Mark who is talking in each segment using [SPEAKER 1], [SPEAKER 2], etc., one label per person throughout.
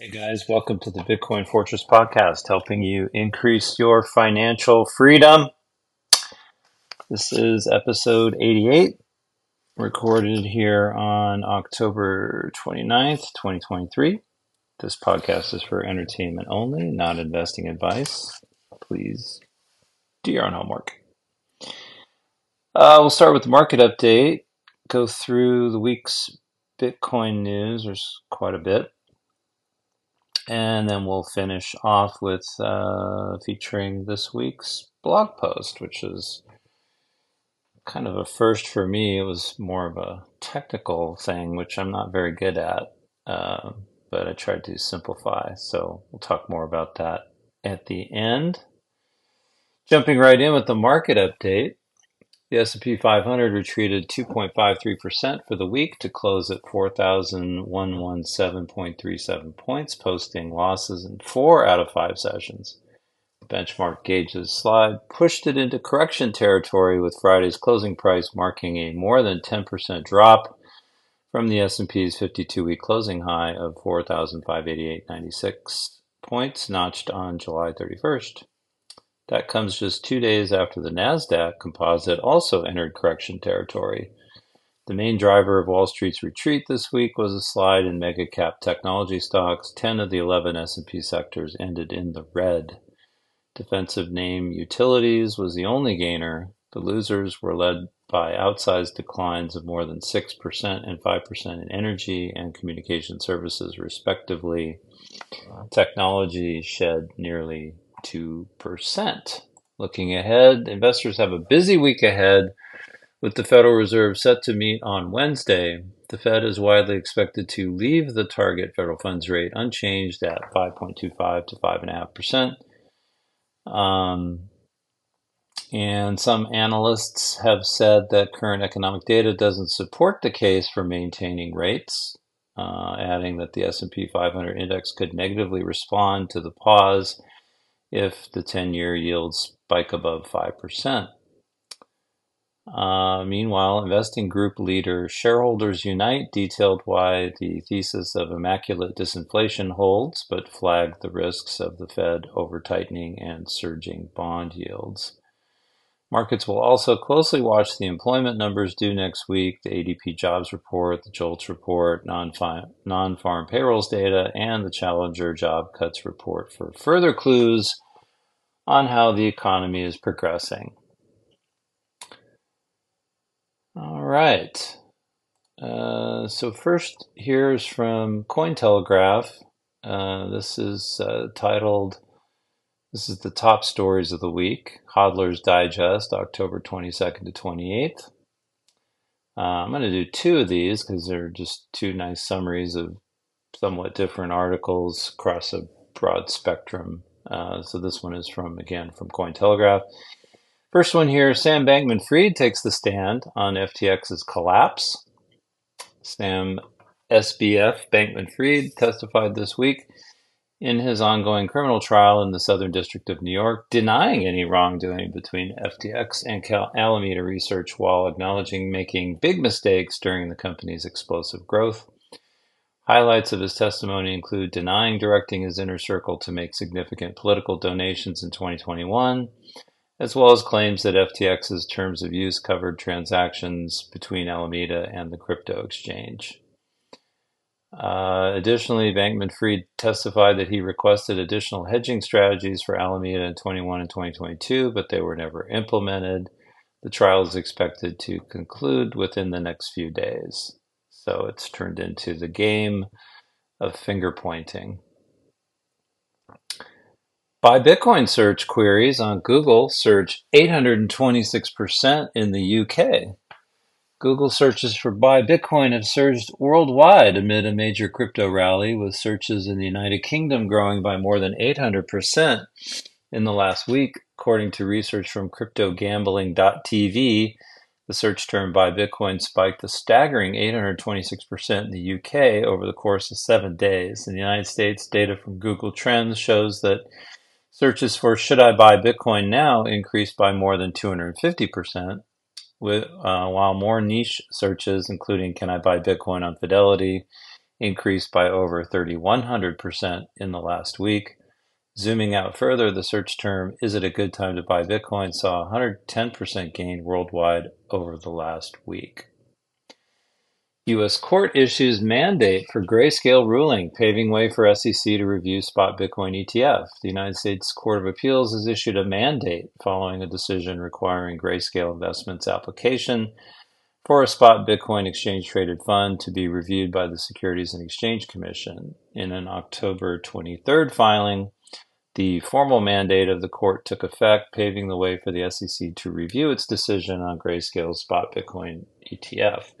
[SPEAKER 1] Hey guys, welcome to the Bitcoin Fortress podcast, helping you increase your financial freedom. This is episode 88, recorded here on October 29th, 2023. This podcast is for entertainment only, not investing advice. Please do your own homework. Uh, we'll start with the market update, go through the week's Bitcoin news. There's quite a bit and then we'll finish off with uh, featuring this week's blog post, which is kind of a first for me. It was more of a technical thing, which I'm not very good at, uh, but I tried to simplify. So we'll talk more about that at the end. Jumping right in with the market update. The S&P 500 retreated 2.53% for the week to close at 4,117.37 points, posting losses in four out of five sessions. The benchmark gauges slide pushed it into correction territory with Friday's closing price marking a more than 10% drop from the S&P's 52-week closing high of 4,588.96 points notched on July 31st. That comes just two days after the NASDAQ composite also entered correction territory. The main driver of Wall Street's retreat this week was a slide in mega cap technology stocks. 10 of the 11 S&P sectors ended in the red. Defensive name utilities was the only gainer. The losers were led by outsized declines of more than 6% and 5% in energy and communication services, respectively. Technology shed nearly 2%. Looking ahead, investors have a busy week ahead with the Federal Reserve set to meet on Wednesday. The Fed is widely expected to leave the target federal funds rate unchanged at 5.25 to 5.5%. Um, and some analysts have said that current economic data doesn't support the case for maintaining rates, uh, adding that the S&P 500 index could negatively respond to the pause if the 10 year yields spike above 5%. Uh, meanwhile, investing group leader Shareholders Unite detailed why the thesis of immaculate disinflation holds, but flagged the risks of the Fed over tightening and surging bond yields. Markets will also closely watch the employment numbers due next week the ADP jobs report, the JOLTS report, non farm payrolls data, and the Challenger job cuts report for further clues on how the economy is progressing. All right. Uh, so first, here's from Cointelegraph. Uh, this is uh, titled, this is the top stories of the week, Hodler's Digest, October 22nd to 28th. Uh, I'm going to do two of these because they're just two nice summaries of somewhat different articles across a broad spectrum uh, so this one is from, again, from Cointelegraph. First one here Sam Bankman Fried takes the stand on FTX's collapse. Sam SBF Bankman Fried testified this week in his ongoing criminal trial in the Southern District of New York, denying any wrongdoing between FTX and Cal- Alameda Research while acknowledging making big mistakes during the company's explosive growth. Highlights of his testimony include denying directing his inner circle to make significant political donations in 2021, as well as claims that FTX's terms of use covered transactions between Alameda and the crypto exchange. Uh, additionally, Bankman Fried testified that he requested additional hedging strategies for Alameda in 21 and 2022, but they were never implemented. The trial is expected to conclude within the next few days. So it's turned into the game of finger pointing. Buy Bitcoin search queries on Google surged 826% in the UK. Google searches for buy Bitcoin have surged worldwide amid a major crypto rally, with searches in the United Kingdom growing by more than 800% in the last week, according to research from CryptoGambling.tv. The search term "buy Bitcoin" spiked a staggering 826% in the UK over the course of seven days. In the United States, data from Google Trends shows that searches for "should I buy Bitcoin now" increased by more than 250%, with, uh, while more niche searches, including "can I buy Bitcoin on Fidelity," increased by over 3,100% in the last week. Zooming out further, the search term, is it a good time to buy Bitcoin, saw 110% gain worldwide over the last week. U.S. court issues mandate for grayscale ruling, paving way for SEC to review spot Bitcoin ETF. The United States Court of Appeals has issued a mandate following a decision requiring grayscale investments application for a spot Bitcoin exchange traded fund to be reviewed by the Securities and Exchange Commission. In an October 23rd filing, the formal mandate of the court took effect, paving the way for the SEC to review its decision on Grayscale's spot Bitcoin ETF.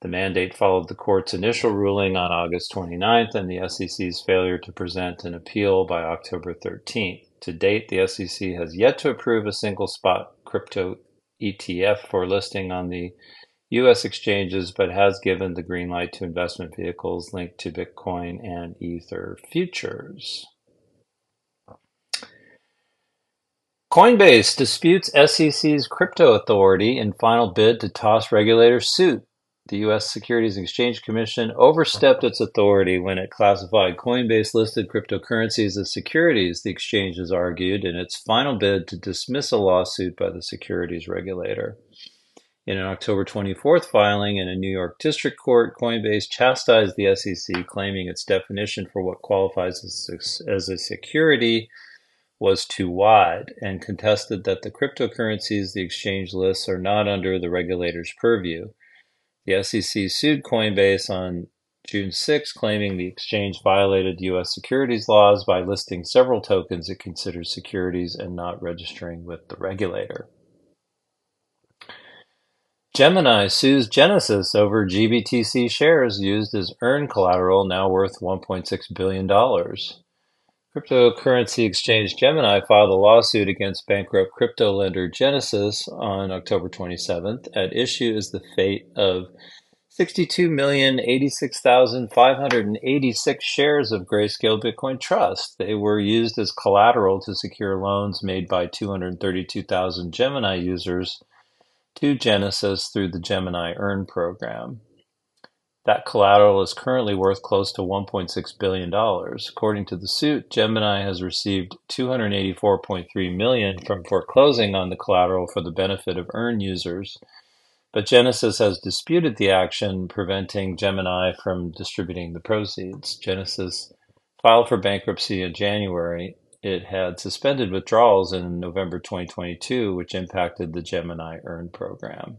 [SPEAKER 1] The mandate followed the court's initial ruling on August 29th and the SEC's failure to present an appeal by October 13th. To date, the SEC has yet to approve a single spot crypto ETF for listing on the U.S. exchanges, but has given the green light to investment vehicles linked to Bitcoin and Ether futures. Coinbase disputes SEC's crypto authority in final bid to toss regulator suit the U.S. Securities and Exchange Commission overstepped its authority when it classified Coinbase listed cryptocurrencies as securities, the exchange has argued in its final bid to dismiss a lawsuit by the securities regulator. In an October 24th filing in a New York district court, Coinbase chastised the SEC, claiming its definition for what qualifies as a security was too wide, and contested that the cryptocurrencies the exchange lists are not under the regulator's purview. The SEC sued Coinbase on June 6, claiming the exchange violated U.S. securities laws by listing several tokens it considers securities and not registering with the regulator. Gemini sues Genesis over GBTC shares used as earn collateral, now worth $1.6 billion. Cryptocurrency exchange Gemini filed a lawsuit against bankrupt crypto lender Genesis on October 27th. At issue is the fate of 62,086,586 shares of Grayscale Bitcoin Trust. They were used as collateral to secure loans made by 232,000 Gemini users to Genesis through the Gemini Earn program. That collateral is currently worth close to $1.6 billion. According to the suit, Gemini has received 284.3 million from foreclosing on the collateral for the benefit of Earn users, but Genesis has disputed the action, preventing Gemini from distributing the proceeds. Genesis filed for bankruptcy in January. It had suspended withdrawals in November 2022, which impacted the Gemini Earn program.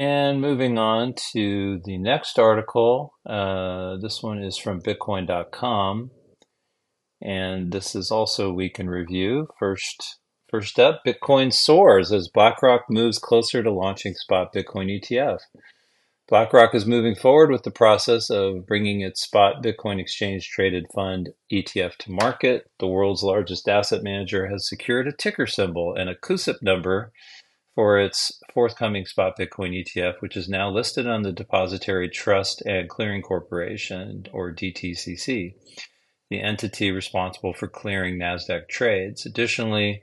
[SPEAKER 1] And moving on to the next article, uh, this one is from Bitcoin.com, and this is also a week in review. First, first up, Bitcoin soars as BlackRock moves closer to launching spot Bitcoin ETF. BlackRock is moving forward with the process of bringing its spot Bitcoin exchange traded fund ETF to market. The world's largest asset manager has secured a ticker symbol and a CUSIP number for its forthcoming spot Bitcoin ETF, which is now listed on the Depository Trust and Clearing Corporation, or DTCC, the entity responsible for clearing NASDAQ trades. Additionally,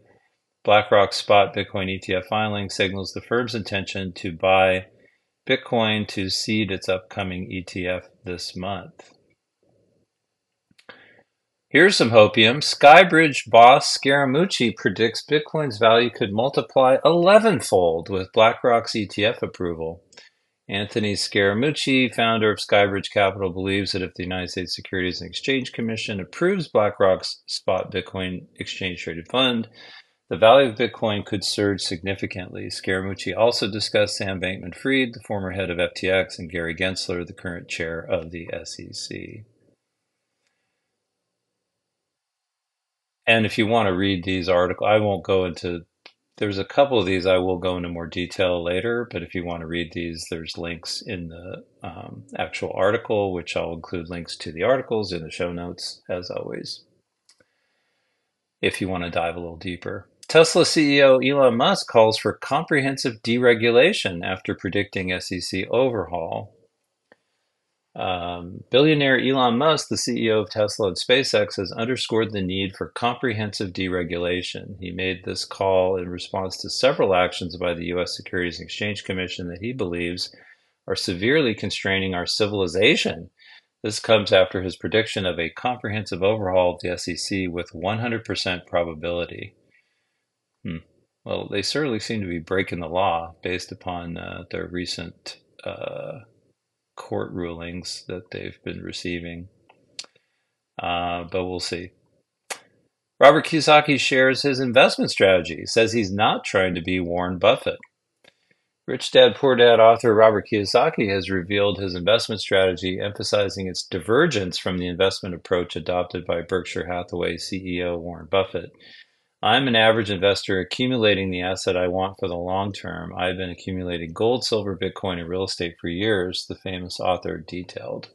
[SPEAKER 1] BlackRock's spot Bitcoin ETF filing signals the firm's intention to buy Bitcoin to seed its upcoming ETF this month. Here's some hopium. Skybridge boss Scaramucci predicts Bitcoin's value could multiply 11-fold with BlackRock's ETF approval. Anthony Scaramucci, founder of Skybridge Capital, believes that if the United States Securities and Exchange Commission approves BlackRock's spot Bitcoin exchange traded fund, the value of Bitcoin could surge significantly. Scaramucci also discussed Sam Bankman Fried, the former head of FTX, and Gary Gensler, the current chair of the SEC. And if you want to read these articles, I won't go into. There's a couple of these I will go into more detail later, but if you want to read these, there's links in the um, actual article, which I'll include links to the articles in the show notes, as always, if you want to dive a little deeper. Tesla CEO Elon Musk calls for comprehensive deregulation after predicting SEC overhaul. Um, billionaire Elon Musk, the CEO of Tesla and SpaceX, has underscored the need for comprehensive deregulation. He made this call in response to several actions by the U.S. Securities and Exchange Commission that he believes are severely constraining our civilization. This comes after his prediction of a comprehensive overhaul of the SEC with 100% probability. Hmm. Well, they certainly seem to be breaking the law based upon uh, their recent uh, court rulings that they've been receiving. Uh, but we'll see. Robert Kiyosaki shares his investment strategy, says he's not trying to be Warren Buffett. Rich Dad Poor Dad author Robert Kiyosaki has revealed his investment strategy, emphasizing its divergence from the investment approach adopted by Berkshire Hathaway CEO Warren Buffett. I'm an average investor accumulating the asset I want for the long term. I've been accumulating gold, silver, Bitcoin, and real estate for years, the famous author detailed.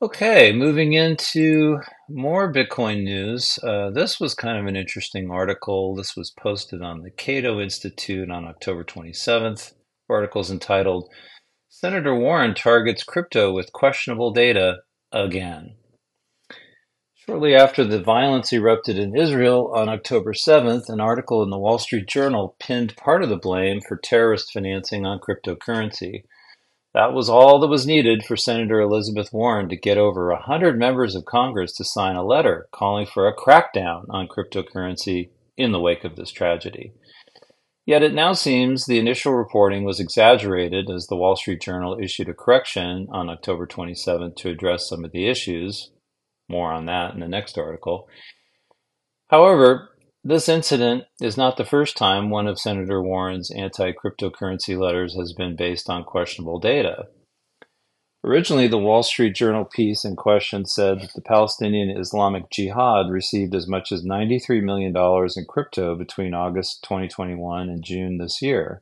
[SPEAKER 1] Okay, moving into more Bitcoin news. Uh, this was kind of an interesting article. This was posted on the Cato Institute on October 27th. The article is entitled Senator Warren Targets Crypto with Questionable Data Again. Shortly after the violence erupted in Israel on October 7th, an article in the Wall Street Journal pinned part of the blame for terrorist financing on cryptocurrency. That was all that was needed for Senator Elizabeth Warren to get over 100 members of Congress to sign a letter calling for a crackdown on cryptocurrency in the wake of this tragedy. Yet it now seems the initial reporting was exaggerated as the Wall Street Journal issued a correction on October 27th to address some of the issues. More on that in the next article. However, this incident is not the first time one of Senator Warren's anti cryptocurrency letters has been based on questionable data. Originally, the Wall Street Journal piece in question said that the Palestinian Islamic Jihad received as much as $93 million in crypto between August 2021 and June this year,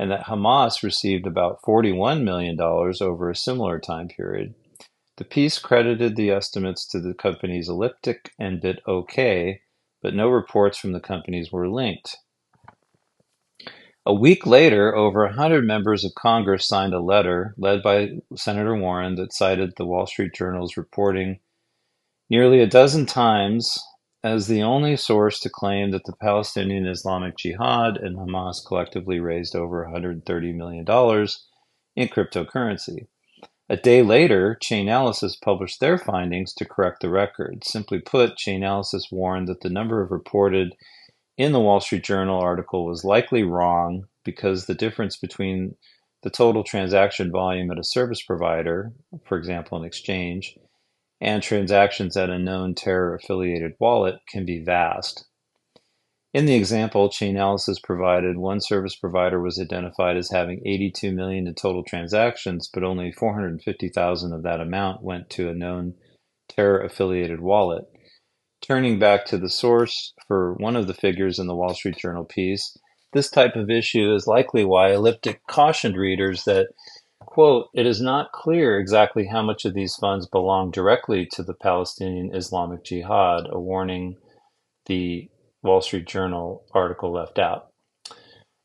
[SPEAKER 1] and that Hamas received about $41 million over a similar time period. The piece credited the estimates to the companies Elliptic and BitOK, but no reports from the companies were linked. A week later, over 100 members of Congress signed a letter led by Senator Warren that cited the Wall Street Journal's reporting nearly a dozen times as the only source to claim that the Palestinian Islamic Jihad and Hamas collectively raised over $130 million in cryptocurrency. A day later, Chainalysis published their findings to correct the record. Simply put, Chainalysis warned that the number of reported in the Wall Street Journal article was likely wrong because the difference between the total transaction volume at a service provider, for example, an exchange, and transactions at a known terror affiliated wallet can be vast. In the example, Chainalysis provided, one service provider was identified as having 82 million in total transactions, but only 450,000 of that amount went to a known terror-affiliated wallet. Turning back to the source for one of the figures in the Wall Street Journal piece, this type of issue is likely why Elliptic cautioned readers that, quote, it is not clear exactly how much of these funds belong directly to the Palestinian Islamic Jihad, a warning the Wall Street Journal article left out.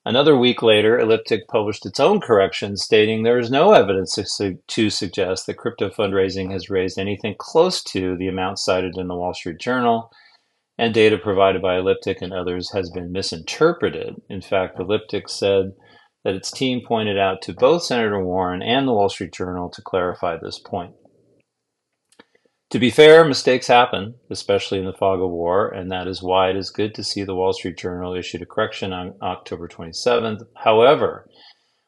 [SPEAKER 1] Another week later, Elliptic published its own correction stating there is no evidence to, su- to, suggest that crypto fundraising has raised anything close to the amount cited in the Wall Street Journal, and data provided by Elliptic and others has been misinterpreted. In fact, Elliptic said that its team pointed out to both Senator Warren and the Wall Street Journal to clarify this point. To be fair, mistakes happen, especially in the fog of war, and that is why it is good to see the Wall Street Journal issued a correction on October 27th. However,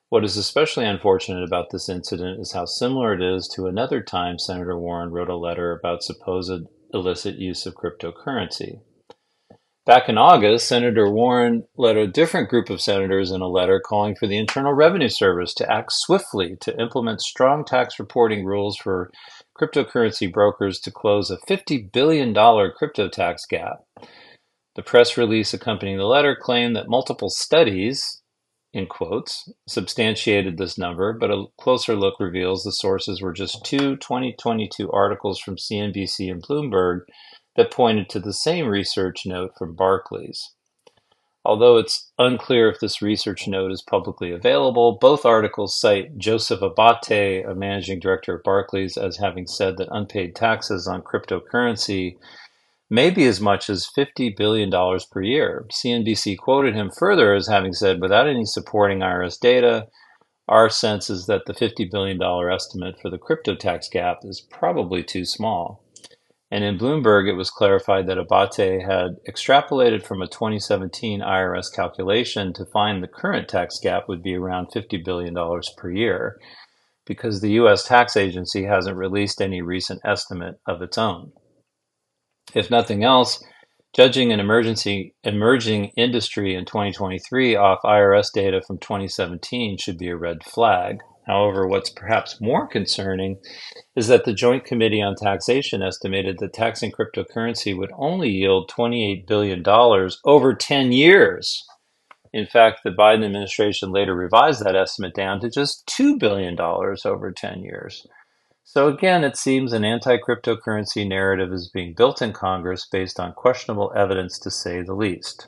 [SPEAKER 1] what is especially unfortunate about this incident is how similar it is to another time Senator Warren wrote a letter about supposed illicit use of cryptocurrency. Back in August, Senator Warren led a different group of senators in a letter calling for the Internal Revenue Service to act swiftly to implement strong tax reporting rules for cryptocurrency brokers to close a $50 billion crypto tax gap. The press release accompanying the letter claimed that multiple studies, in quotes, substantiated this number, but a closer look reveals the sources were just two 2022 articles from CNBC and Bloomberg that pointed to the same research note from Barclays. Although it's unclear if this research note is publicly available, both articles cite Joseph Abate, a managing director at Barclays, as having said that unpaid taxes on cryptocurrency may be as much as $50 billion per year. CNBC quoted him further as having said, without any supporting IRS data, our sense is that the $50 billion estimate for the crypto tax gap is probably too small. And in Bloomberg, it was clarified that Abate had extrapolated from a 2017 IRS calculation to find the current tax gap would be around $50 billion per year because the US tax agency hasn't released any recent estimate of its own. If nothing else, judging an emergency emerging industry in 2023 off IRS data from 2017 should be a red flag. However, what's perhaps more concerning is that the Joint Committee on Taxation estimated that taxing cryptocurrency would only yield $28 billion over 10 years. In fact, the Biden administration later revised that estimate down to just $2 billion over 10 years. So again, it seems an anti-cryptocurrency narrative is being built in Congress based on questionable evidence to say the least.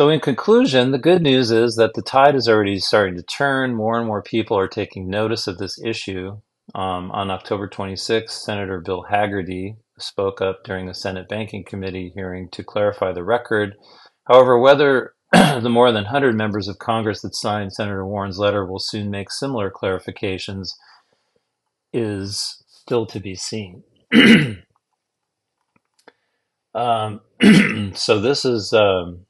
[SPEAKER 1] So in conclusion, the good news is that the tide is already starting to turn. More and more people are taking notice of this issue. Um, on October 26th, Senator Bill Hagerty spoke up during the Senate Banking Committee hearing to clarify the record. However, whether the more than 100 members of Congress that signed Senator Warren's letter will soon make similar clarifications is still to be seen. um, so this is um,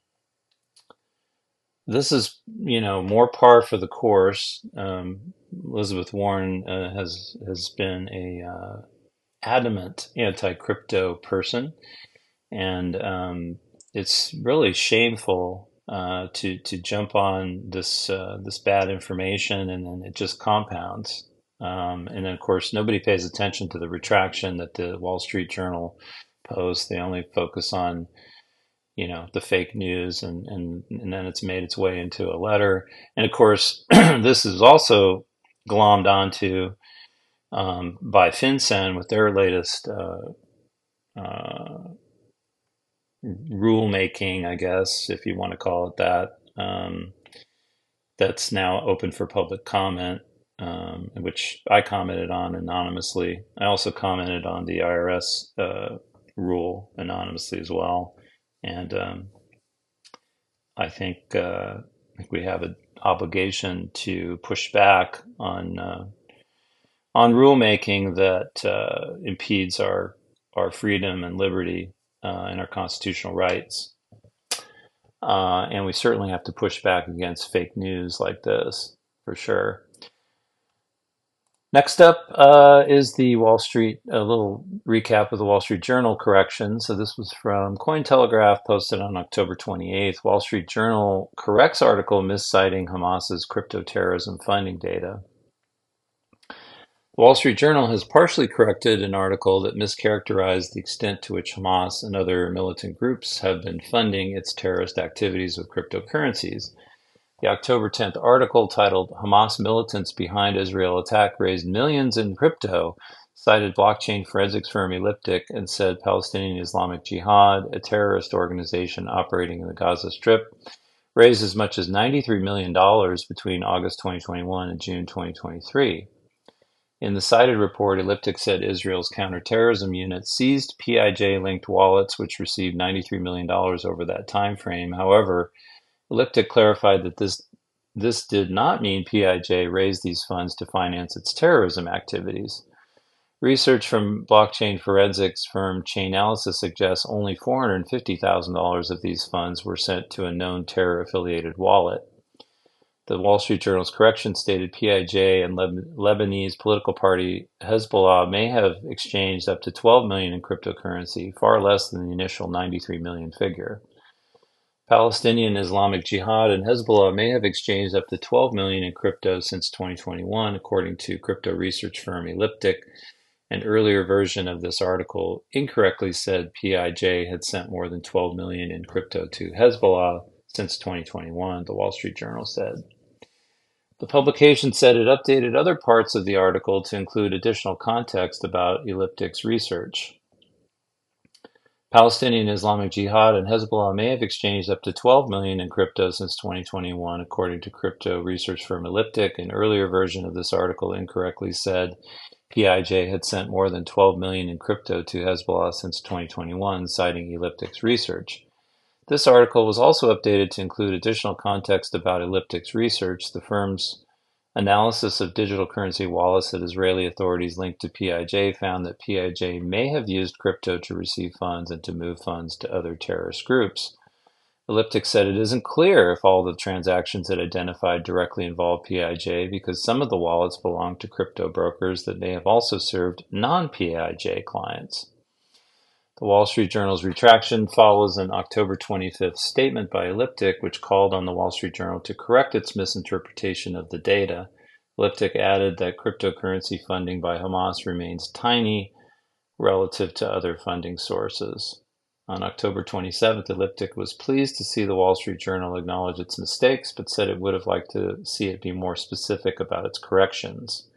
[SPEAKER 1] this is you know more par for the course. Um, Elizabeth Warren uh, has has been a uh, adamant anti crypto person, and um, it's really shameful uh, to to jump on this uh, this bad information, and then it just compounds. Um, and then, of course, nobody pays attention to the retraction that the Wall Street Journal posts. They only focus on, you know, the fake news, and and and then it's made its way into a letter. And of course, this is also glommed onto um, by FinCEN with their latest. Uh, uh, rulemaking, I guess, if you want to call it that, um, that's now open for public comment, um, which I commented on anonymously. I also commented on the IRS uh, rule anonymously as well, and um, I think uh, I think we have an obligation to push back on uh, on rulemaking that uh, impedes our our freedom and liberty uh, and our constitutional rights. Uh, and we certainly have to push back against fake news like this, for sure. Next up uh, is the Wall Street, a little recap of the Wall Street Journal correction. So this was from Cointelegraph, posted on October 28th. Wall Street Journal corrects article misciting Hamas's crypto terrorism funding data. The Wall Street Journal has partially corrected an article that mischaracterized the extent to which Hamas and other militant groups have been funding its terrorist activities with cryptocurrencies. The October 10th article titled Hamas Militants Behind Israel Attack Raised Millions in Crypto cited blockchain forensics firm Elliptic and said Palestinian Islamic Jihad, a terrorist organization operating in the Gaza Strip, raised as much as $93 million between August 2021 and June 2023. In the cited report, Elliptic said Israel's counterterrorism unit seized PIJ-linked wallets, which received $93 million over that time frame. However, Elliptic clarified that this this did not mean PIJ raised these funds to finance its terrorism activities. Research from blockchain forensics firm Chainalysis suggests only $450,000 of these funds were sent to a known terror affiliated wallet. The Wall Street Journal's correction stated PIJ and Lebanese political party Hezbollah may have exchanged up to 12 million in cryptocurrency, far less than the initial 93 million figure. Palestinian Islamic Jihad and Hezbollah may have exchanged up to 12 million in crypto since 2021, according to crypto research firm Elliptic. An earlier version of this article incorrectly said PIJ had sent more than 12 million in crypto to Hezbollah since 2021, the Wall Street Journal said. The publication said it updated other parts of the article to include additional context about Elliptic's research. Palestinian Islamic Jihad and Hezbollah may have exchanged up to 12 million in crypto since 2021, according to crypto research firm Elliptic. An earlier version of this article incorrectly said PIJ had sent more than 12 million in crypto to Hezbollah since 2021, citing Elliptic's research. This article was also updated to include additional context about Elliptic's research. The firm's Analysis of digital currency wallets that Israeli authorities linked to PIJ found that PIJ may have used crypto to receive funds and to move funds to other terrorist groups. Elliptic said it isn't clear if all the transactions it identified directly involved PIJ because some of the wallets belong to crypto brokers that may have also served non PIJ clients. The Wall Street Journal's retraction follows an October 25th statement by Elliptic, which called on the Wall Street Journal to correct its misinterpretation of the data. Elliptic added that cryptocurrency funding by Hamas remains tiny relative to other funding sources. On October 27th, Elliptic was pleased to see the Wall Street Journal acknowledge its mistakes, but said it would have liked to see it be more specific about its corrections.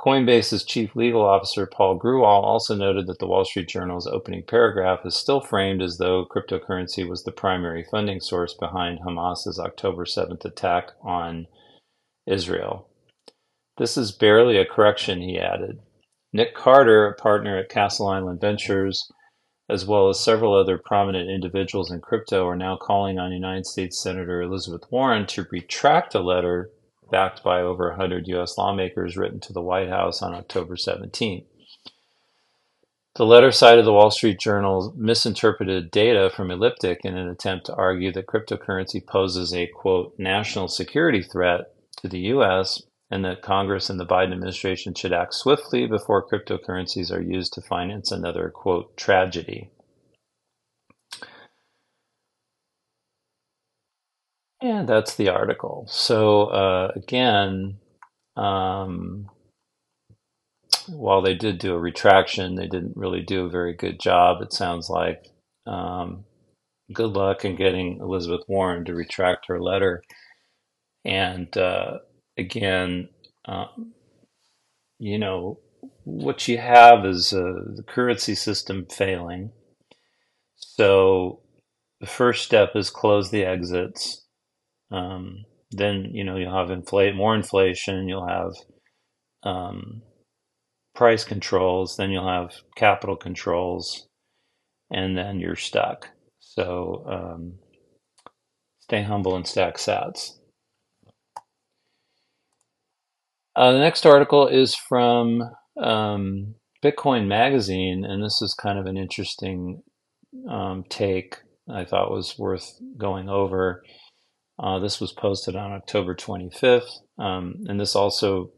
[SPEAKER 1] Coinbase's chief legal officer, Paul Grewal, also noted that the Wall Street Journal's opening paragraph is still framed as though cryptocurrency was the primary funding source behind Hamas's October 7th attack on Israel. This is barely a correction, he added. Nick Carter, a partner at Castle Island Ventures, as well as several other prominent individuals in crypto, are now calling on United States Senator Elizabeth Warren to retract a letter backed by over 100 U.S. lawmakers, written to the White House on October 17. The letter cited the Wall Street Journal's misinterpreted data from Elliptic in an attempt to argue that cryptocurrency poses a, quote, national security threat to the U.S. and that Congress and the Biden administration should act swiftly before cryptocurrencies are used to finance another, quote, tragedy. And that's the article. So uh, again, um, while they did do a retraction, they didn't really do a very good job. It sounds like. Um, good luck in getting Elizabeth Warren to retract her letter. And uh, again, um, you know, what you have is uh, the currency system failing. So the first step is close the exits um, then you know you'll have inflate more inflation. You'll have um, price controls. Then you'll have capital controls, and then you're stuck. So um, stay humble and stack Sats. Uh, the next article is from um, Bitcoin Magazine, and this is kind of an interesting um, take. I thought was worth going over. Uh, this was posted on October 25th. Um, and this also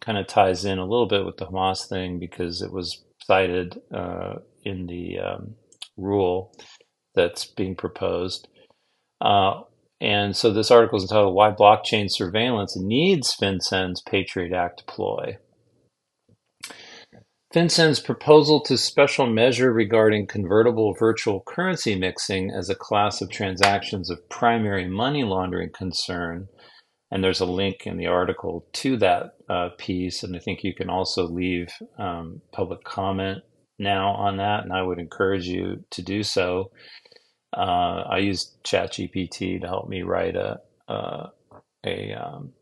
[SPEAKER 1] kind of ties in a little bit with the Hamas thing because it was cited uh, in the um, rule that's being proposed. Uh, and so this article is entitled Why Blockchain Surveillance Needs FinCEN's Patriot Act Ploy. FinCEN's proposal to special measure regarding convertible virtual currency mixing as a class of transactions of primary money laundering concern, and there's a link in the article to that uh, piece, and I think you can also leave um, public comment now on that, and I would encourage you to do so. Uh, I used ChatGPT to help me write a a, a um,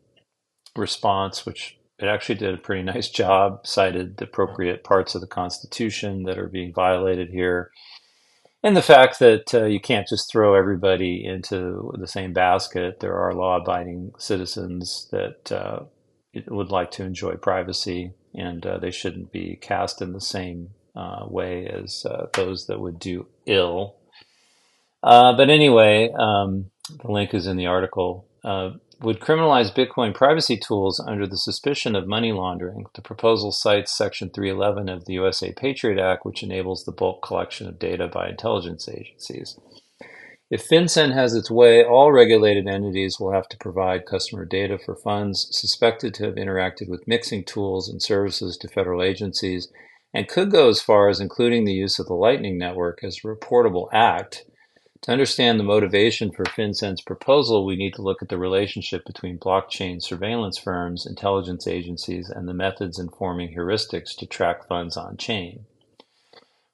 [SPEAKER 1] response, which it actually did a pretty nice job, cited the appropriate parts of the Constitution that are being violated here, and the fact that uh, you can't just throw everybody into the same basket. There are law abiding citizens that uh, would like to enjoy privacy, and uh, they shouldn't be cast in the same uh, way as uh, those that would do ill. Uh, but anyway, um, the link is in the article would criminalize Bitcoin privacy tools under the suspicion of money laundering. The proposal cites Section 311 of the USA Patriot Act, which enables the bulk collection of data by intelligence agencies. If FinCEN has its way, all regulated entities will have to provide customer data for funds suspected to have interacted with mixing tools and services to federal agencies, and could go as far as including the use of the Lightning Network as a reportable act to understand the motivation for FinCEN's proposal, we need to look at the relationship between blockchain surveillance firms, intelligence agencies, and the methods informing heuristics to track funds on chain.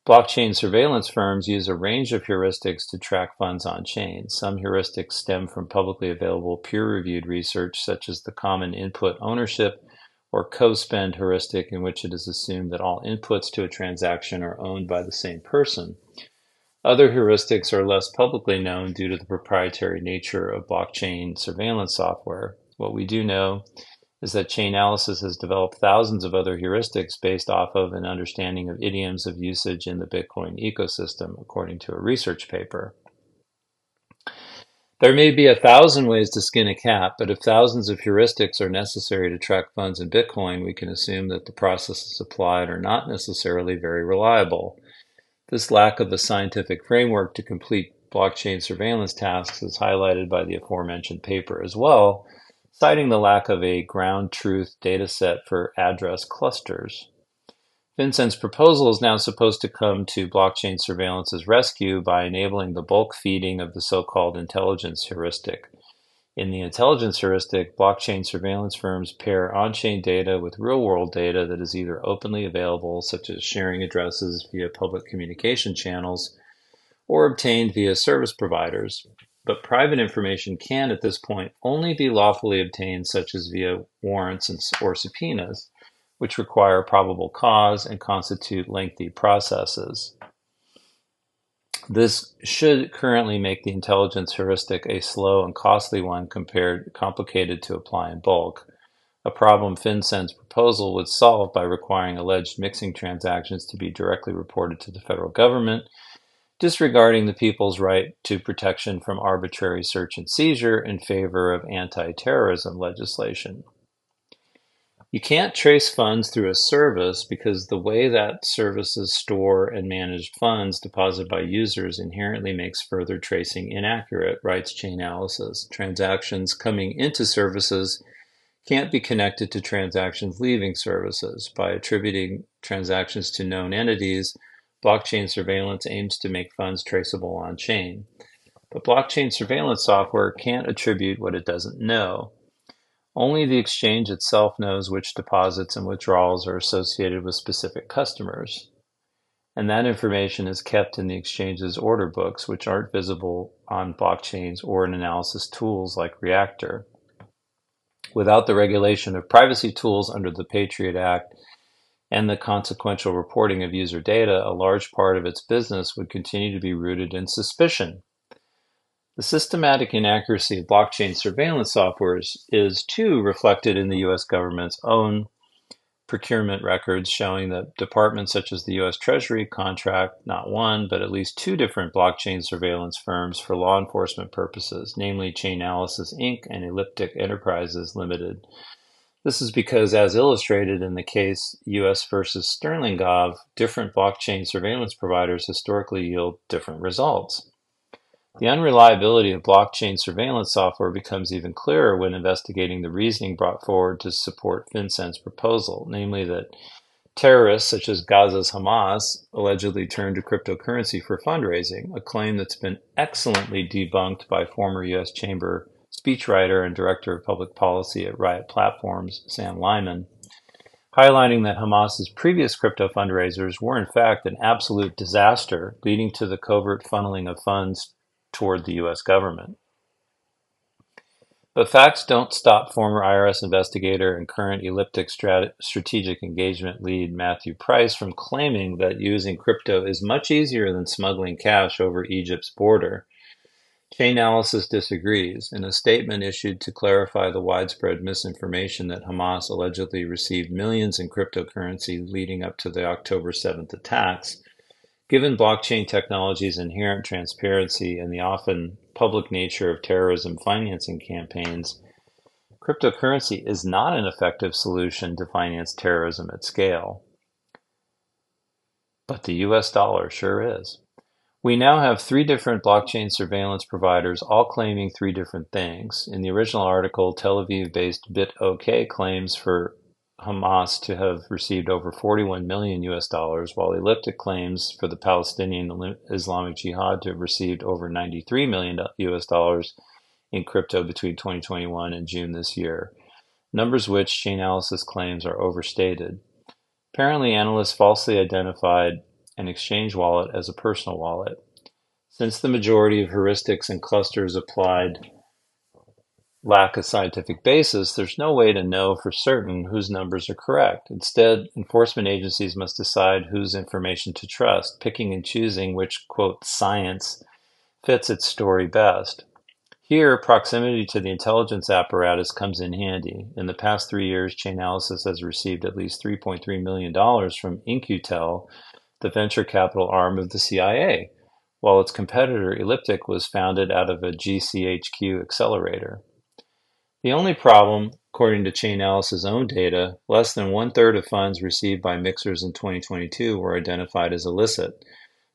[SPEAKER 1] Blockchain surveillance firms use a range of heuristics to track funds on chain. Some heuristics stem from publicly available peer reviewed research, such as the Common Input Ownership or co-spend heuristic in which it is assumed that all inputs to a transaction are owned by the same person. Other heuristics are less publicly known due to the proprietary nature of blockchain surveillance software. What we do know is that Chainalysis has developed thousands of other heuristics based off of an understanding of idioms of usage in the Bitcoin ecosystem, according to a research paper. There may be a thousand ways to skin a cat, but if thousands of heuristics are necessary to track funds in Bitcoin, we can assume that the processes applied are not necessarily very reliable. This lack of a scientific framework to complete blockchain surveillance tasks is highlighted by the aforementioned paper as well, citing the lack of a ground truth dataset for address clusters. FinCEN's proposal is now supposed to come to blockchain surveillance's rescue by enabling the bulk feeding of the so-called intelligence heuristic. In the intelligence heuristic, blockchain surveillance firms pair on-chain data with real-world data that is either openly available, such as sharing addresses via public communication channels, or obtained via service providers. But private information can, at this point, only be lawfully obtained, such as via warrants or subpoenas which require probable cause and constitute lengthy processes. This should currently make the intelligence heuristic a slow and costly one compared complicated to apply in bulk, a problem FinCEN's proposal would solve by requiring alleged mixing transactions to be directly reported to the federal government, disregarding the people's right to protection from arbitrary search and seizure in favor of anti-terrorism legislation. You can't trace funds through a service because the way that services store and manage funds deposited by users inherently makes further tracing inaccurate, writes Chainalysis. Transactions coming into services can't be connected to transactions leaving services. By attributing transactions to known entities, blockchain surveillance aims to make funds traceable on chain. But blockchain surveillance software can't attribute what it doesn't know. Only the exchange itself knows which deposits and withdrawals are associated with specific customers. And that information is kept in the exchange's order books, which aren't visible on blockchains or in analysis tools like Reactor. Without the regulation of privacy tools under the Patriot Act and the consequential reporting of user data, a large part of its business would continue to be rooted in suspicion the systematic inaccuracy of blockchain surveillance software is, too reflected in the US government's own procurement records showing that departments such as the US Treasury contract not one, but at least two different blockchain surveillance firms for law enforcement purposes, namely Chainalysis Inc. and Elliptic Enterprises Limited. This is because, as illustrated in the case US versus Sterlingov, different blockchain surveillance providers historically yield different results. The unreliability of blockchain surveillance software becomes even clearer when investigating the reasoning brought forward to support FinCEN's proposal, namely that terrorists such as Gaza's Hamas allegedly turned to cryptocurrency for fundraising, a claim that's been excellently debunked by former U.S. Chamber speechwriter and director of public policy at Riot Platforms, Sam Lyman, highlighting that Hamas's previous crypto fundraisers were in fact an absolute disaster, leading to the covert funneling of funds toward the U.S. government. But facts don't stop former IRS investigator and current Elliptic strat- strategic engagement lead Matthew Price from claiming that using crypto is much easier than smuggling cash over Egypt's border. Chainalysis disagrees. In a statement issued to clarify the widespread misinformation that Hamas allegedly received millions in cryptocurrency leading up to the October 7th attacks, Given blockchain technology's inherent transparency and the often public nature of terrorism financing campaigns, cryptocurrency is not an effective solution to finance terrorism at scale. But the US dollar sure is. We now have three different blockchain surveillance providers all claiming three different things. In the original article, Tel Aviv based BitOK claims for Hamas to have received over 41 million US dollars, while Elliptic claims for the Palestinian Islamic Jihad to have received over 93 million US dollars in crypto between 2021 and June this year, numbers which Chainalysis claims are overstated. Apparently, analysts falsely identified an Exchange Wallet as a personal wallet. Since the majority of heuristics and clusters applied lack a scientific basis, there's no way to know for certain whose numbers are correct. Instead, enforcement agencies must decide whose information to trust, picking and choosing which, quote, science fits its story best. Here, proximity to the intelligence apparatus comes in handy. In the past three years, Chainalysis has received at least $3.3 million from In-Q-Tel, the venture capital arm of the CIA, while its competitor Elliptic was founded out of a GCHQ accelerator. The only problem, according to Chainalysis' own data, less than one third of funds received by mixers in 2022 were identified as illicit.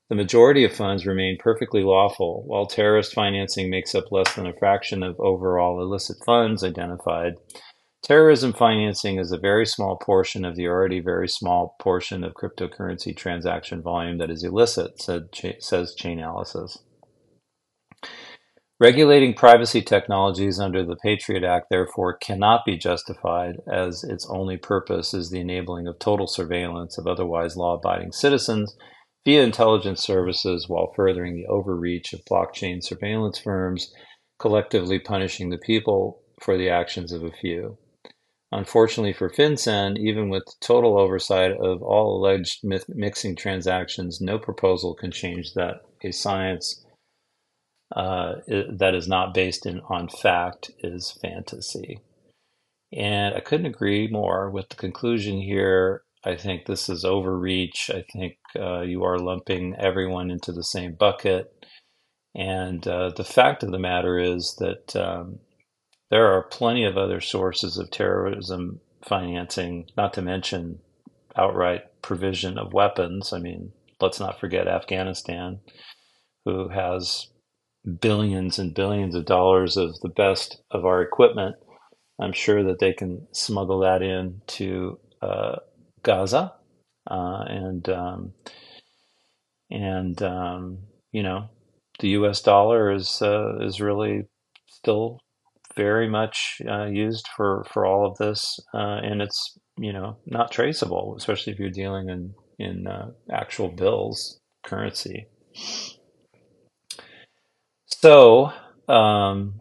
[SPEAKER 1] The majority of funds remain perfectly lawful, while terrorist financing makes up less than a fraction of overall illicit funds identified. Terrorism financing is a very small portion of the already very small portion of cryptocurrency transaction volume that is illicit, said, says Chainalysis. Regulating privacy technologies under the Patriot Act, therefore, cannot be justified as its only purpose is the enabling of total surveillance of otherwise law abiding citizens via intelligence services while furthering the overreach of blockchain surveillance firms, collectively punishing the people for the actions of a few. Unfortunately for FinCEN, even with total oversight of all alleged mixing transactions, no proposal can change that a science uh, that is not based in, on fact is fantasy. And I couldn't agree more with the conclusion here. I think this is overreach. I think uh, you are lumping everyone into the same bucket. And uh, the fact of the matter is that um, there are plenty of other sources of terrorism financing, not to mention outright provision of weapons. I mean, let's not forget Afghanistan, who has billions and billions of dollars of the best of our equipment, I'm sure that they can smuggle that in to uh, Gaza, uh, and um, and um, you know the U.S. dollar is uh, is really still very much uh, used for for all of this, uh, and it's you know not traceable, especially if you're dealing in in uh, actual bills currency. So, um,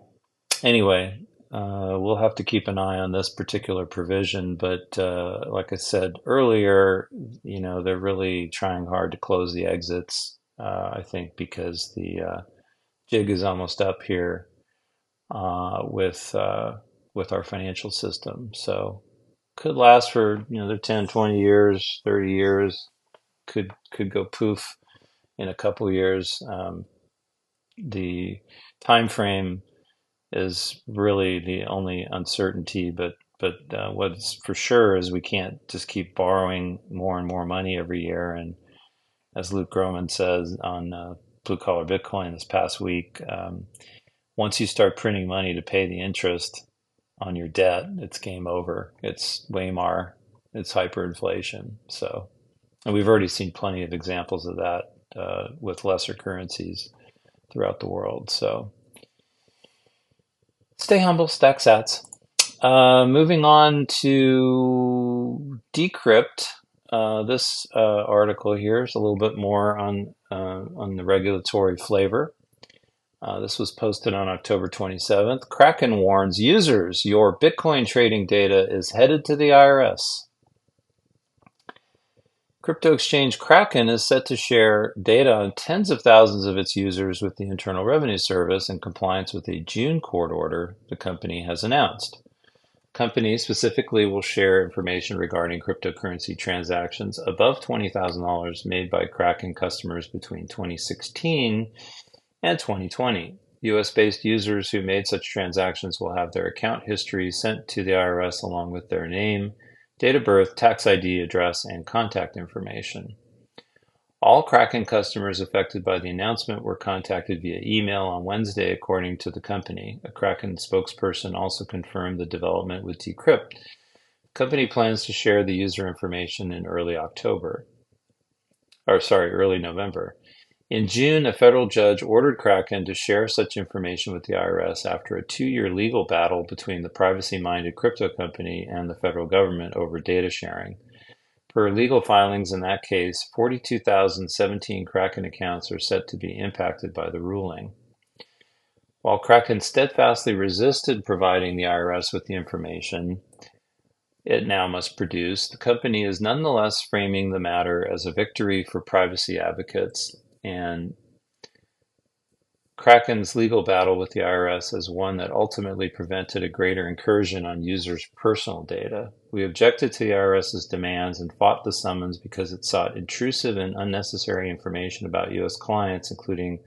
[SPEAKER 1] anyway, uh, we'll have to keep an eye on this particular provision. But uh, like I said earlier, you know, they're really trying hard to close the exits. Uh, I think because the uh, jig is almost up here uh, with uh, with our financial system. So could last for you know they're 10, 20 years, 30 years. Could could go poof in a couple years. Um, the time frame is really the only uncertainty. But but uh, what's for sure is we can't just keep borrowing more and more money every year. And as Luke Gromen says on uh, Blue Collar Bitcoin this past week, um, once you start printing money to pay the interest on your debt, it's game over. It's Weimar. It's hyperinflation. So, and we've already seen plenty of examples of that uh, with lesser currencies throughout the world. So stay humble, stack sats. Uh, moving on to Decrypt. Uh, this uh, article here is a little bit more on uh, on the regulatory flavor. Uh, this was posted on October 27th. Kraken warns users your Bitcoin trading data is headed to the IRS. Crypto exchange Kraken is set to share data on tens of thousands of its users with the Internal Revenue Service in compliance with a June court order the company has announced. Companies specifically will share information regarding cryptocurrency transactions above $20,000 made by Kraken customers between 2016 and 2020. US based users who made such transactions will have their account history sent to the IRS along with their name, date of birth, tax ID, address, and contact information. All Kraken customers affected by the announcement were contacted via email on Wednesday, according to the company. A Kraken spokesperson also confirmed the development with Decrypt. The company plans to share the user information in early October, or sorry, early November. In June, a federal judge ordered Kraken to share such information with the IRS after a two year legal battle between the privacy minded crypto company and the federal government over data sharing. Per legal filings in that case, 42,017 Kraken accounts are set to be impacted by the ruling. While Kraken steadfastly resisted providing the IRS with the information it now must produce, the company is nonetheless framing the matter as a victory for privacy advocates and Kraken's legal battle with the IRS is one that ultimately prevented a greater incursion on users' personal data. We objected to the IRS's demands and fought the summons because it sought intrusive and unnecessary information about U.S. clients, including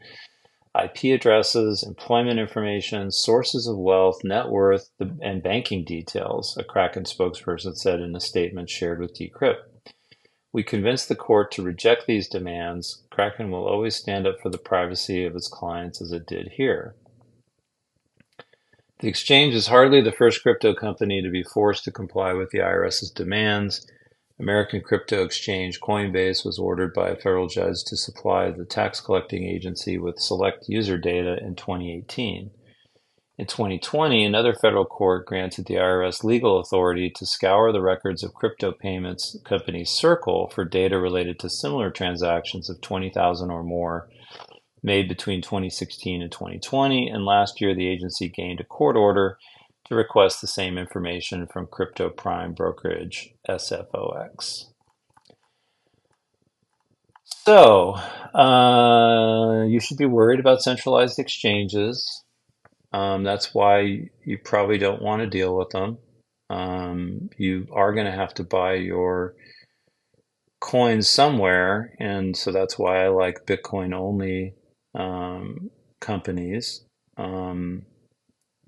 [SPEAKER 1] IP addresses, employment information, sources of wealth, net worth, and banking details, a Kraken spokesperson said in a statement shared with Decrypt. We convinced the court to reject these demands. Kraken will always stand up for the privacy of its clients as it did here. The exchange is hardly the first crypto company to be forced to comply with the IRS's demands. American crypto exchange Coinbase was ordered by a federal judge to supply the tax collecting agency with select user data in 2018. In 2020, another federal court granted the IRS legal authority to scour the records of crypto payments company Circle for data related to similar transactions of 20,000 or more made between 2016 and 2020. And last year, the agency gained a court order to request the same information from crypto prime brokerage SFOX. So, uh, you should be worried about centralized exchanges. Um, that's why you probably don't want to deal with them. Um, you are going to have to buy your coins somewhere, and so that's why I like Bitcoin only um, companies. Um,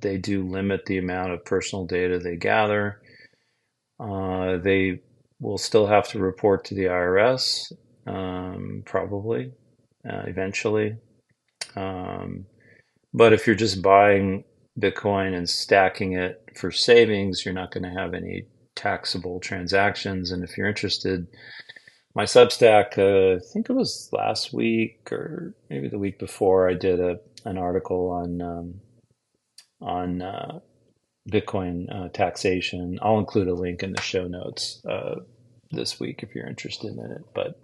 [SPEAKER 1] they do limit the amount of personal data they gather. Uh, they will still have to report to the IRS, um, probably, uh, eventually. Um, but if you're just buying Bitcoin and stacking it for savings, you're not going to have any taxable transactions. And if you're interested, my Substack, uh, I think it was last week or maybe the week before, I did a an article on um, on uh, Bitcoin uh, taxation. I'll include a link in the show notes uh, this week if you're interested in it. But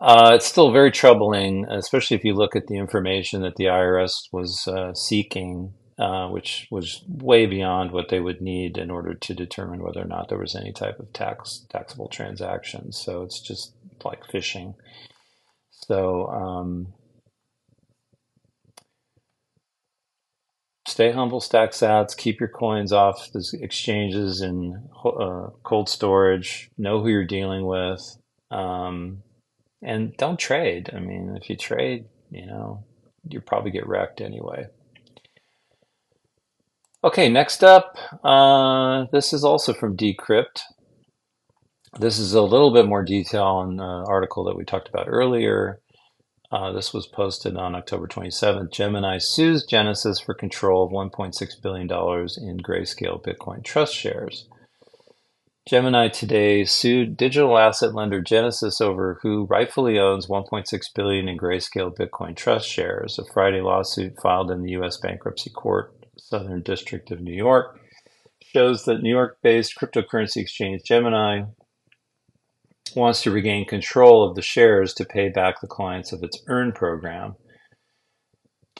[SPEAKER 1] uh, it's still very troubling, especially if you look at the information that the IRS was uh, seeking, uh, which was way beyond what they would need in order to determine whether or not there was any type of tax taxable transaction. So it's just like phishing. So um, stay humble, stack sats, keep your coins off the exchanges and uh, cold storage. Know who you're dealing with. Um, and don't trade. I mean, if you trade, you know, you probably get wrecked anyway. Okay, next up, uh, this is also from Decrypt. This is a little bit more detail on the article that we talked about earlier. Uh, this was posted on October 27th. Gemini sues Genesis for control of $1.6 billion in grayscale Bitcoin trust shares. Gemini today sued digital asset lender Genesis over who rightfully owns 1.6 billion in grayscale Bitcoin Trust shares. A Friday lawsuit filed in the U.S. Bankruptcy Court, Southern District of New York, shows that New York-based cryptocurrency exchange Gemini wants to regain control of the shares to pay back the clients of its Earn program.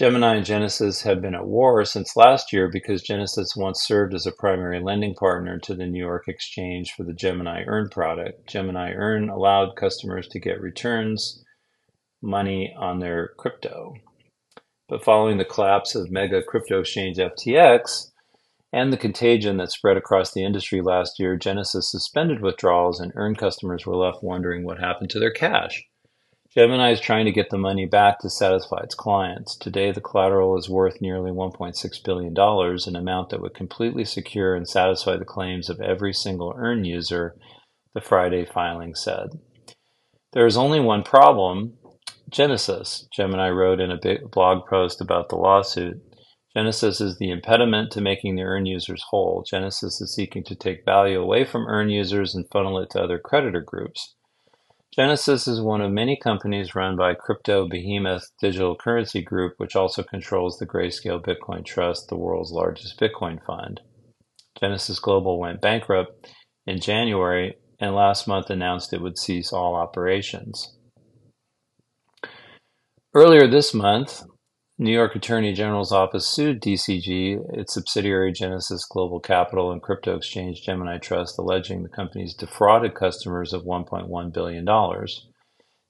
[SPEAKER 1] Gemini and Genesis have been at war since last year because Genesis once served as a primary lending partner to the New York Exchange for the Gemini Earn product. Gemini Earn allowed customers to get returns money on their crypto. But following the collapse of mega crypto exchange FTX and the contagion that spread across the industry last year, Genesis suspended withdrawals and Earn customers were left wondering what happened to their cash. Gemini is trying to get the money back to satisfy its clients. Today, the collateral is worth nearly $1.6 billion, an amount that would completely secure and satisfy the claims of every single Earn user, the Friday filing said. There is only one problem Genesis, Gemini wrote in a blog post about the lawsuit. Genesis is the impediment to making the Earn users whole. Genesis is seeking to take value away from Earn users and funnel it to other creditor groups. Genesis is one of many companies run by crypto behemoth Digital Currency Group, which also controls the Grayscale Bitcoin Trust, the world's largest Bitcoin fund. Genesis Global went bankrupt in January and last month announced it would cease all operations. Earlier this month, New York Attorney General's office sued DCG, its subsidiary Genesis Global Capital and crypto exchange Gemini Trust, alleging the companies defrauded customers of $1.1 billion.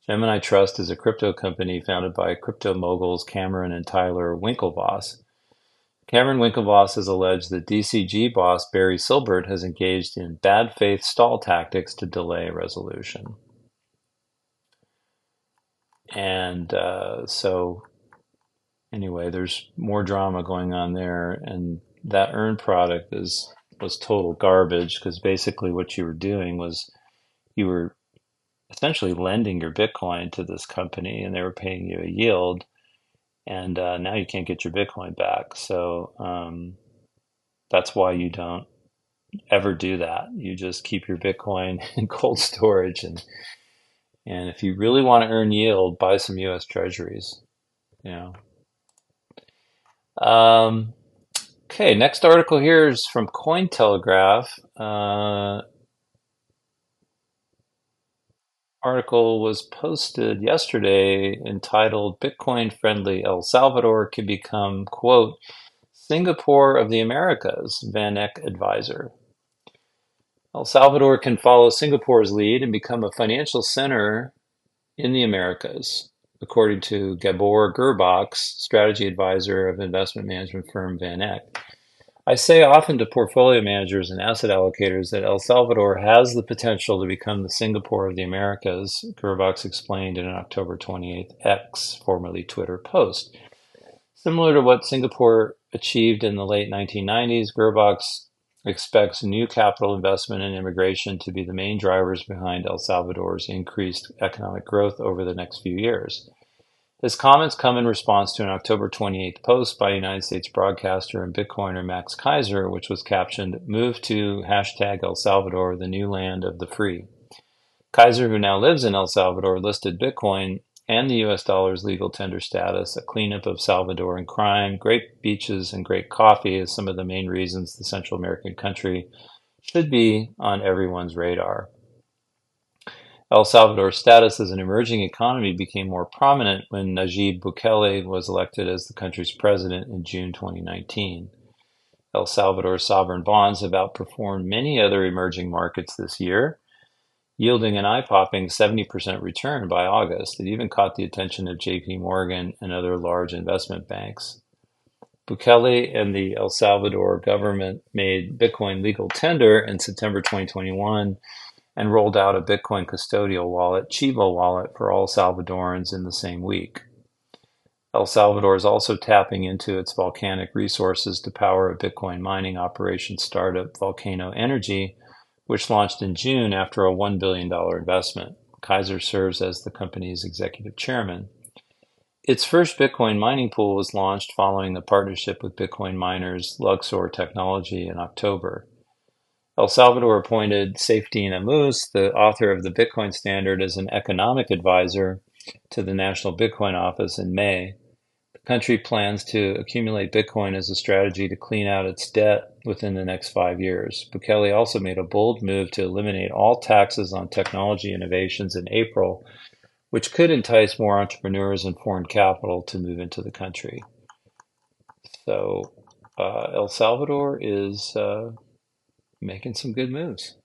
[SPEAKER 1] Gemini Trust is a crypto company founded by crypto moguls Cameron and Tyler Winklevoss. Cameron Winklevoss has alleged that DCG boss Barry Silbert has engaged in bad faith stall tactics to delay resolution. And uh, so, anyway, there's more drama going on there, and that earned product is was total garbage because basically what you were doing was you were essentially lending your Bitcoin to this company, and they were paying you a yield and uh, now you can't get your Bitcoin back. So um, that's why you don't ever do that. You just keep your Bitcoin in cold storage, and and if you really want to earn yield, buy some U.S. Treasuries. You know. Um, okay, next article here is from Cointelegraph. Uh, article was posted yesterday entitled Bitcoin Friendly El Salvador Can Become, quote, Singapore of the Americas, VanEck advisor. El Salvador can follow Singapore's lead and become a financial center in the Americas, according to Gabor Gurbacs, strategy advisor of investment management firm VanEck. I say often to portfolio managers and asset allocators that El Salvador has the potential to become the Singapore of the Americas, Gurbacs explained in an October 28th X, formerly Twitter, post. Similar to what Singapore achieved in the late 1990s, Gurbacs expects new capital investment and immigration to be the main drivers behind El Salvador's increased economic growth over the next few years. His comments come in response to an October 28th post by United States broadcaster and Bitcoiner Max Keiser, which was captioned, Move to hashtag El Salvador, the new land of the free. Keiser, who now lives in El Salvador, listed Bitcoin and the US dollar's legal tender status, a cleanup of Salvadoran crime, great beaches, and great coffee is some of the main reasons the Central American country should be on everyone's radar. El Salvador's status as an emerging economy became more prominent when Nayib Bukele was elected as the country's president in June 2019. El Salvador's sovereign bonds have outperformed many other emerging markets this year, yielding an eye popping 70% return by August. It even caught the attention of JP Morgan and other large investment banks. Bukele and the El Salvador government made Bitcoin legal tender in September 2021 and rolled out a Bitcoin custodial wallet, Chivo Wallet, for all Salvadorans in the same week. El Salvador is also tapping into its volcanic resources to power a Bitcoin mining operation startup, Volcano Energy, which launched in June after a $1 billion investment. Keiser serves as the company's executive chairman. Its first Bitcoin mining pool was launched following the partnership with Bitcoin miners Luxor Technology in October. El Salvador appointed Saifedean Ammous, the author of the Bitcoin Standard, as an economic advisor to the National Bitcoin Office in May. Country plans to accumulate Bitcoin as a strategy to clean out its debt within the next five years. Bukele also made a bold move to eliminate all taxes on technology innovations in April, which could entice more entrepreneurs and foreign capital to move into the country. So, uh, El Salvador is. Uh, making some good moves.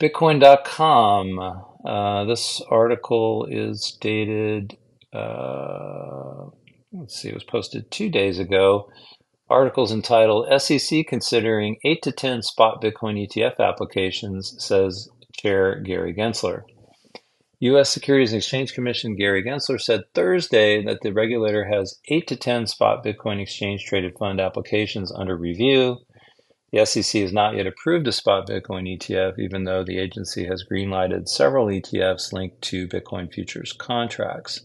[SPEAKER 1] Bitcoin.com. Uh, this article is dated, uh, let's see, it was posted two days ago. Articles entitled SEC Considering 8 to 10 Spot Bitcoin ETF Applications, says Chair Gary Gensler. U.S. Securities and Exchange Commission Gary Gensler said Thursday that the regulator has 8 to 10 spot Bitcoin exchange traded fund applications under review. The SEC has not yet approved a spot Bitcoin ETF, even though the agency has greenlighted several ETFs linked to Bitcoin futures contracts.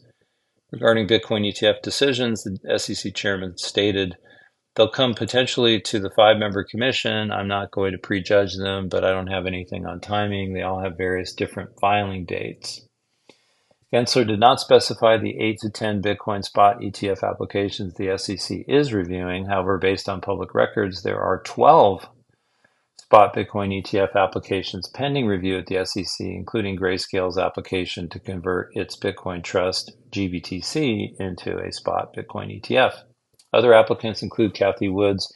[SPEAKER 1] Regarding Bitcoin ETF decisions, the SEC chairman stated they'll come potentially to the five member commission. I'm not going to prejudge them, but I don't have anything on timing. They all have various different filing dates. Gensler did not specify the 8 to 10 Bitcoin spot ETF applications the SEC is reviewing. However, based on public records, there are 12 spot Bitcoin ETF applications pending review at the SEC, including Grayscale's application to convert its Bitcoin Trust GBTC into a spot Bitcoin ETF. Other applicants include Cathie Wood's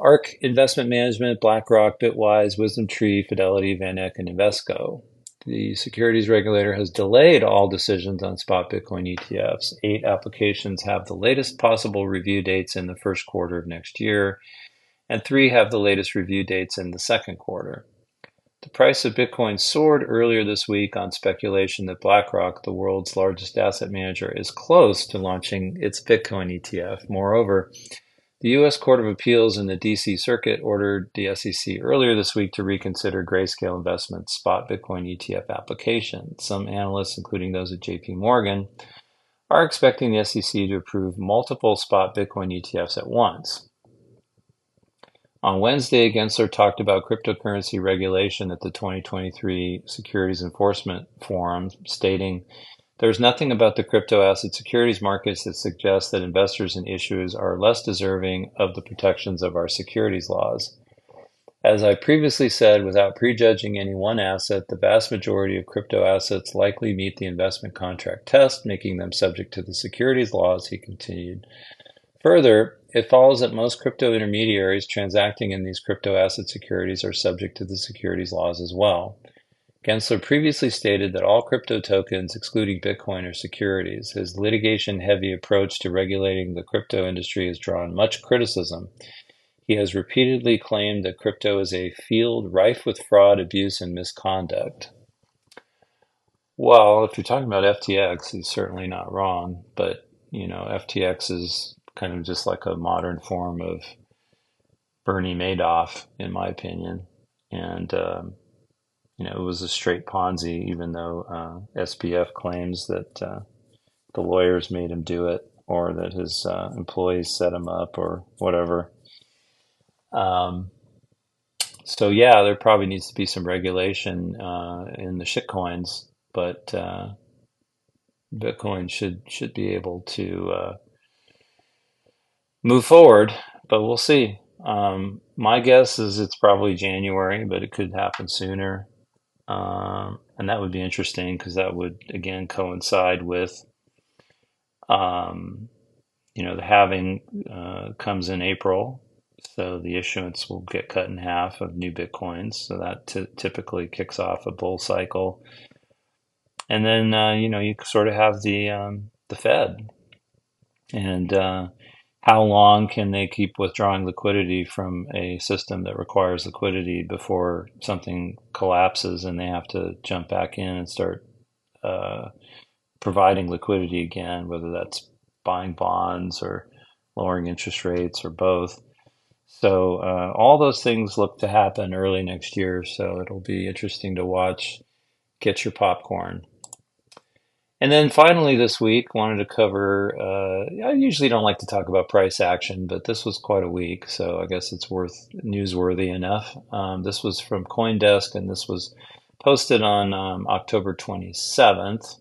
[SPEAKER 1] ARK Investment Management, BlackRock, Bitwise, WisdomTree, Fidelity, VanEck, and Invesco. The securities regulator has delayed all decisions on spot Bitcoin ETFs. Eight applications have the latest possible review dates in the first quarter of next year, and three have the latest review dates in the second quarter. The price of Bitcoin soared earlier this week on speculation that BlackRock, the world's largest asset manager, is close to launching its Bitcoin ETF. Moreover, the U.S. Court of Appeals in the D.C. Circuit ordered the SEC earlier this week to reconsider Grayscale Investments' spot Bitcoin ETF application. Some analysts, including those at JP Morgan, are expecting the SEC to approve multiple spot Bitcoin ETFs at once. On Wednesday, Gensler talked about cryptocurrency regulation at the 2023 Securities Enforcement Forum, stating, There's nothing about the crypto asset securities markets that suggests that investors and issuers are less deserving of the protections of our securities laws. As I previously said, without prejudging any one asset, the vast majority of crypto assets likely meet the investment contract test, making them subject to the securities laws, he continued. Further, it follows that most crypto intermediaries transacting in these crypto asset securities are subject to the securities laws as well. Gensler previously stated that all crypto tokens, excluding Bitcoin, are securities. His litigation heavy approach to regulating the crypto industry has drawn much criticism. He has repeatedly claimed that crypto is a field rife with fraud, abuse, and misconduct. Well, if you're talking about FTX, he's certainly not wrong, but you know, FTX is kind of just like a modern form of Bernie Madoff, in my opinion. And, um, you know, it was a straight Ponzi, even though uh, claims that uh, the lawyers made him do it or that his uh, employees set him up or whatever. Um, so, yeah, there probably needs to be some regulation uh, in the shitcoins, but uh, Bitcoin should should be able to uh, move forward, but we'll see. Um, my guess is it's probably January, but it could happen sooner. Um, and that would be interesting because that would again coincide with, um, you know, the halving uh, comes in April, so the issuance will get cut in half of new bitcoins. So that t- typically kicks off a bull cycle, and then uh, you know you sort of have the um, the Fed, and uh, how long can they keep withdrawing liquidity from a system that requires liquidity before something collapses and they have to jump back in and start uh, providing liquidity again, whether that's buying bonds or lowering interest rates or both. So uh, all those things look to happen early next year. So it'll be interesting to watch. Get your popcorn. And then finally, this week, wanted to cover. Uh, I usually don't like to talk about price action, but this was quite a week, so I guess it's worth newsworthy enough. Um, this was from CoinDesk, and this was posted on um, October 27th.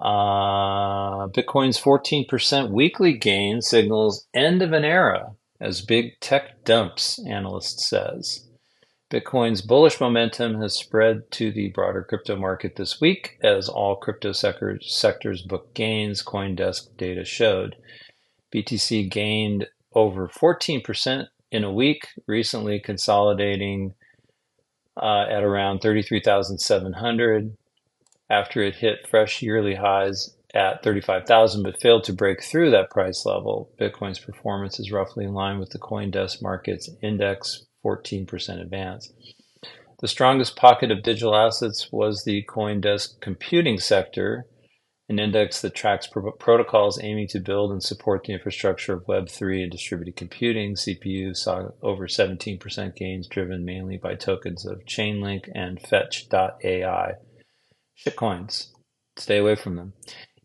[SPEAKER 1] Uh, Bitcoin's 14% weekly gain signals end of an era as big tech dumps, analyst says. Bitcoin's bullish momentum has spread to the broader crypto market this week as all crypto sectors, sectors booked gains, Coindesk data showed. BTC gained over 14% in a week, recently consolidating uh, at around 33,700 after it hit fresh yearly highs at 35,000 but failed to break through that price level. Bitcoin's performance is roughly in line with the Coindesk market's index 14% advance. The strongest pocket of digital assets was the Coindesk computing sector, an index that tracks pro- protocols aiming to build and support the infrastructure of Web3 and distributed computing. CPU saw over 17% gains, driven mainly by tokens of Chainlink and Fetch.ai. Shitcoins. Stay away from them.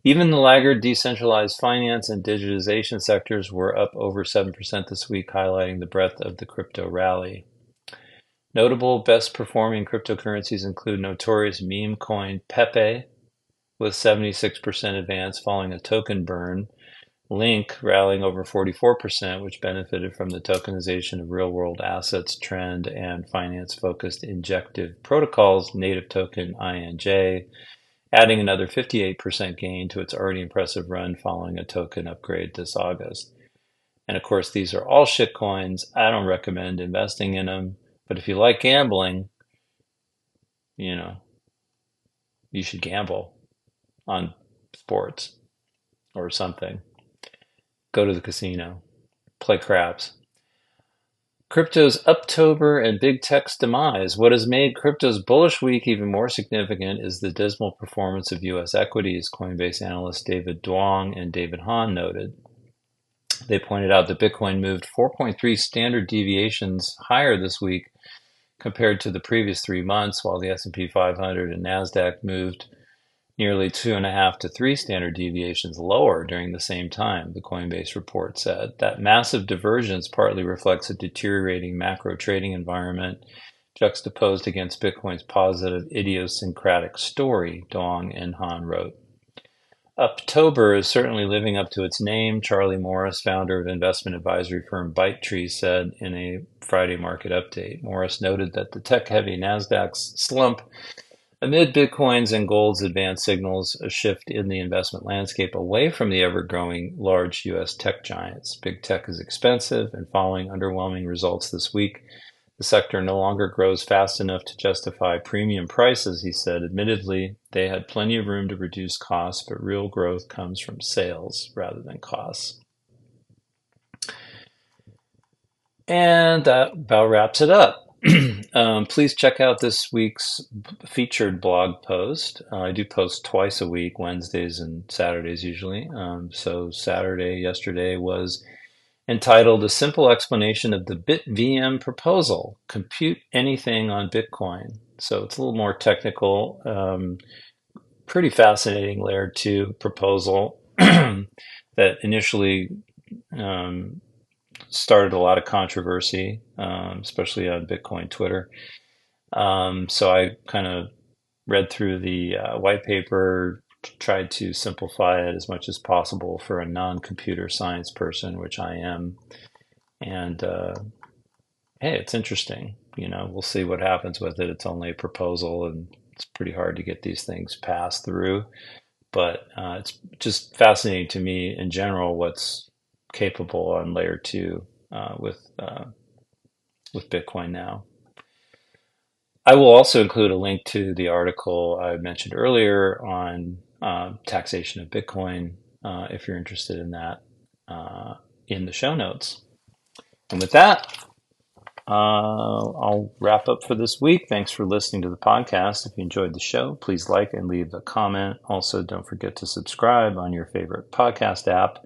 [SPEAKER 1] Even the laggard decentralized finance and digitization sectors were up over 7% this week, highlighting the breadth of the crypto rally. Notable best performing cryptocurrencies include notorious meme coin Pepe with 76% advance following a token burn, Link rallying over 44%, which benefited from the tokenization of real world assets trend and finance focused injective protocols, native token INJ, adding another 58% gain to its already impressive run following a token upgrade this August. And of course, these are all shit coins. I don't recommend investing in them. But if you like gambling, you know, you should gamble on sports or something go to the casino, play craps. Crypto's Uptober and big tech's demise. What has made crypto's bullish week even more significant is the dismal performance of U.S. equities, Coinbase analysts David Duong and David Han noted. They pointed out that Bitcoin moved 4.3 standard deviations higher this week compared to the previous three months, while the S&P 500 and Nasdaq moved nearly two and a half to three standard deviations lower during the same time, the Coinbase report said. That massive divergence partly reflects a deteriorating macro trading environment juxtaposed against Bitcoin's positive idiosyncratic story, Duong and Han wrote. October is certainly living up to its name, Charlie Morris, founder of investment advisory firm ByteTree, said in a Friday market update. Morris noted that the tech heavy NASDAQ's slump Amid Bitcoin's and gold's advanced signals a shift in the investment landscape away from the ever growing large US tech giants. Big tech is expensive, and following underwhelming results this week, the sector no longer grows fast enough to justify premium prices, he said. Admittedly, they had plenty of room to reduce costs, but real growth comes from sales rather than costs. And that about wraps it up. um, please check out this week's featured blog post. Uh, I do post twice a week, Wednesdays and Saturdays usually. Um, so, Saturday, yesterday, was entitled A Simple Explanation of the BitVM Proposal Compute Anything on Bitcoin. So, it's a little more technical, um, pretty fascinating layer two proposal that initially um, started a lot of controversy, um, especially on Bitcoin Twitter. Um, so I kind of read through the uh, white paper, tried to simplify it as much as possible for a non-computer science person, which I am. And uh, hey, it's interesting. You know, we'll see what happens with it. It's only a proposal, and it's pretty hard to get these things passed through. But uh, it's just fascinating to me in general what's capable on layer two uh, with uh, with Bitcoin now. I will also include a link to the article I mentioned earlier on uh, taxation of Bitcoin uh, if you're interested in that uh, in the show notes. And with that, uh, I'll wrap up for this week. Thanks for listening to the podcast. If you enjoyed the show, please like and leave a comment. Also, don't forget to subscribe on your favorite podcast app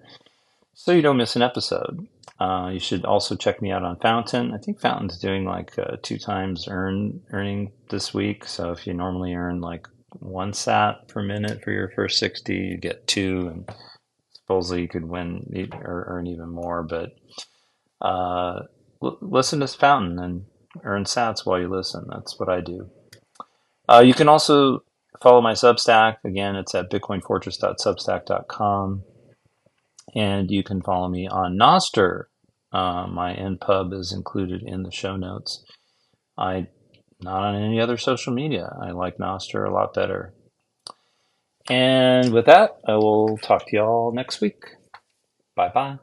[SPEAKER 1] so you don't miss an episode. Uh, you should also check me out on Fountain. I think Fountain's doing like uh, two times earn earning this week. So if you normally earn like one sat per minute for your first 60, you get two. And supposedly you could win or earn even more. But uh, l- listen to Fountain and earn sats while you listen. That's what I do. Uh, you can also follow my Substack. Again, it's at bitcoinfortress.substack.com. And you can follow me on Nostr. Uh, my NPub is included in the show notes. I not on any other social media. I like Nostr a lot better. And with that, I will talk to y'all next week. Bye bye.